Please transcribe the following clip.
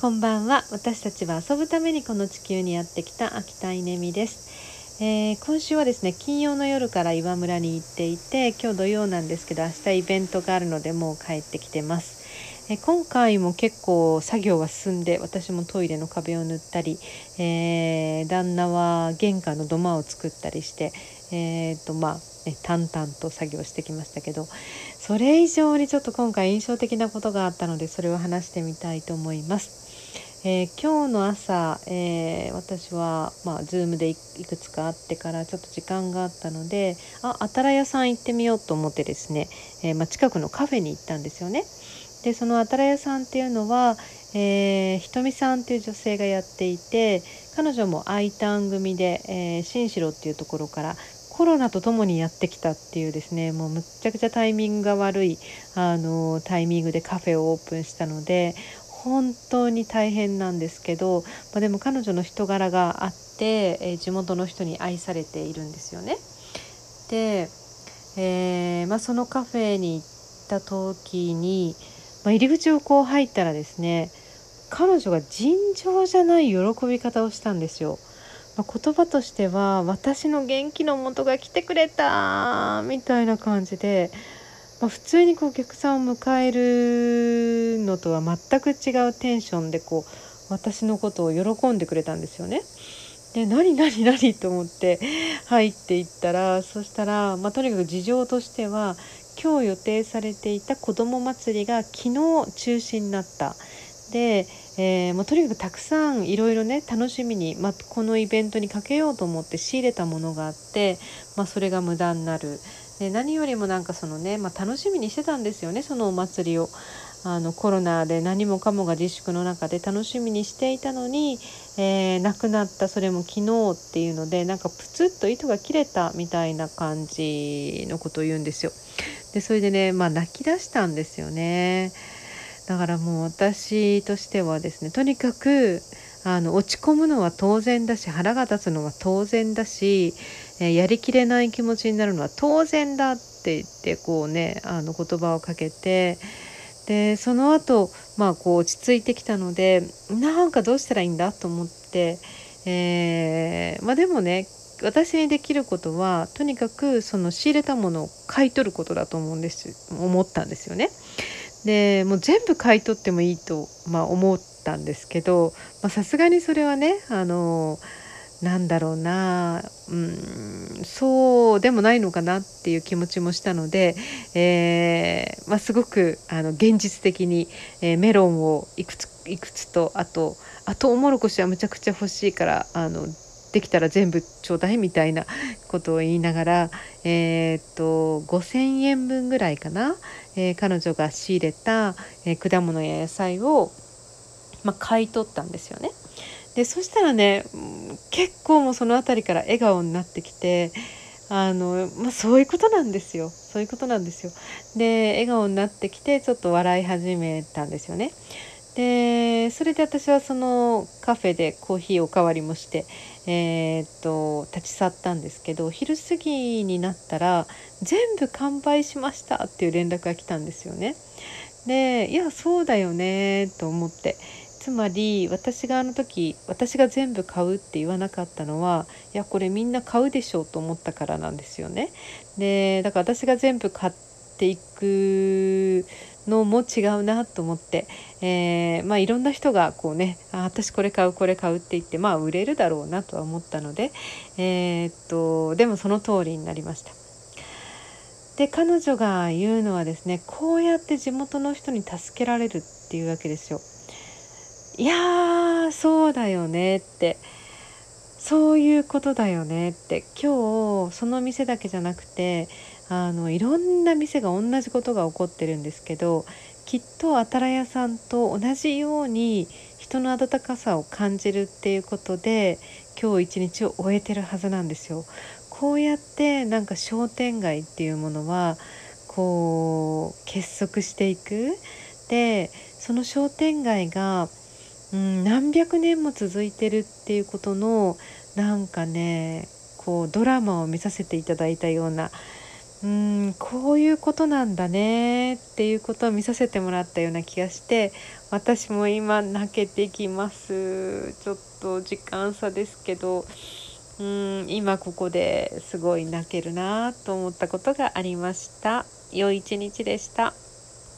こんばんは。私たちは遊ぶためにこの地球にやってきた秋田稲美です、えー、今週はですね金曜の夜から岩村に行っていて今日土曜なんですけど明日イベントがあるのでもう帰ってきてます。え今回も結構作業が進んで私もトイレの壁を塗ったり、えー、旦那は玄関の土間を作ったりして、えーとまあね、淡々と作業してきましたけどそれ以上にちょっと今回印象的なことがあったのでそれを話してみたいと思います。えー、今日の朝、えー、私は、まあ、Zoom でいくつかあってからちょっと時間があったのでああたら屋さん行ってみようと思ってですね、えー、まあ、近くのカフェに行ったんですよね。でそのあたら屋さんっていうのは、えひとみさんっていう女性がやっていて彼女も I ターン組で、えー、新城っていうところからコロナとともにやってきたっていうですねもうむっちゃくちゃタイミングが悪いあのタイミングでカフェをオープンしたので本当に大変なんですけど、まあ、でも彼女の人柄があって、えー、地元の人に愛されているんですよね。で、えー、まあ、そのカフェに行った時に、まあ、入り口をこう入ったらですね彼女が尋常じゃない喜び方をしたんですよ。ま、言葉としては「私の元気の元が来てくれた」みたいな感じでまあ、普通にこうお客さんを迎えるのとは全く違うテンションでこう私のことを喜んでくれたんですよね。で何何何と思って入っていったらそしたら、まあ、とにかく事情としては今日予定されていた子ども祭りが昨日中止になった。で、えー、もうとにかくたくさんいろいろね楽しみに、まあ、このイベントにかけようと思って仕入れたものがあって、まあ、それが無駄になる。で何よりもなんかそのね、まあ、楽しみにしてたんですよねそのお祭りを。あのコロナで何もかもが自粛の中で楽しみにしていたのに、えー、亡くなったそれも昨日っていうのでなんかプツッと糸が切れたみたいな感じのことを言うんですよ。でそれでね、まあ、泣き出したんですよね。だからもう私としてはですねとにかくあの落ち込むのは当然だし腹が立つのは当然だし、え、やりきれない気持ちになるのは当然だって言ってこうねあの言葉をかけてでその後まあこう落ち着いてきたのでなんかどうしたらいいんだと思って、えー、まあでもね私にできることはとにかくその仕入れたものを買い取ることだと思うんです思ったんですよね。でもう全部買い取ってもいいと、まあ、思ったんですけどさすがにそれはねあのなんだろうな、うん、そうでもないのかなっていう気持ちもしたので、えー、まあ、すごくあの現実的に、えー、メロンをいくついくつとあとあとウモロコシはむちゃくちゃ欲しいからあのできたら全部ちょうだいみたいなことを言いながら、えー、っと5,000円分ぐらいかな、えー、彼女が仕入れた、えー、果物や野菜を、まあ、買い取ったんですよね。でそしたらね結構もうその辺りから笑顔になってきてあの、まあ、そういうことなんですよそういうことなんですよ。で笑顔になってきてちょっと笑い始めたんですよね。でそれで私はそのカフェでコーヒーおかわりもして、えー、っと立ち去ったんですけど昼過ぎになったら全部完売しましたっていう連絡が来たんですよね。でいやそうだよねと思ってつまり私があの時私が全部買うって言わなかったのはいやこれみんな買うでしょうと思ったからなんですよね。でだから私が全部買っていくのも違うなと思って、えー、まあ、いろんな人がこうねあ私これ買うこれ買うって言ってまあ売れるだろうなとは思ったので、えー、っとでもその通りになりました。で彼女が言うのはですねこうやって地元の人に助けられるっていうわけですよ。いやーそうだよねって。そういうことだよねって。今日その店だけじゃなくてあのいろんな店が同じことが起こってるんですけどきっとあたら屋さんと同じように人の温かさを感じるっていうことで今日一日を終えてるはずなんですよ。こうやってなんか商店街っていうものはこう結束していく。でその商店街が、うん、何百年も続いてるっていうことのなんかねこうドラマを見させていただいたようなうんこういうことなんだねっていうことを見させてもらったような気がして私も今泣けてきますちょっと時間差ですけどうん今ここですごい泣けるなと思ったことがありました良い一日でした。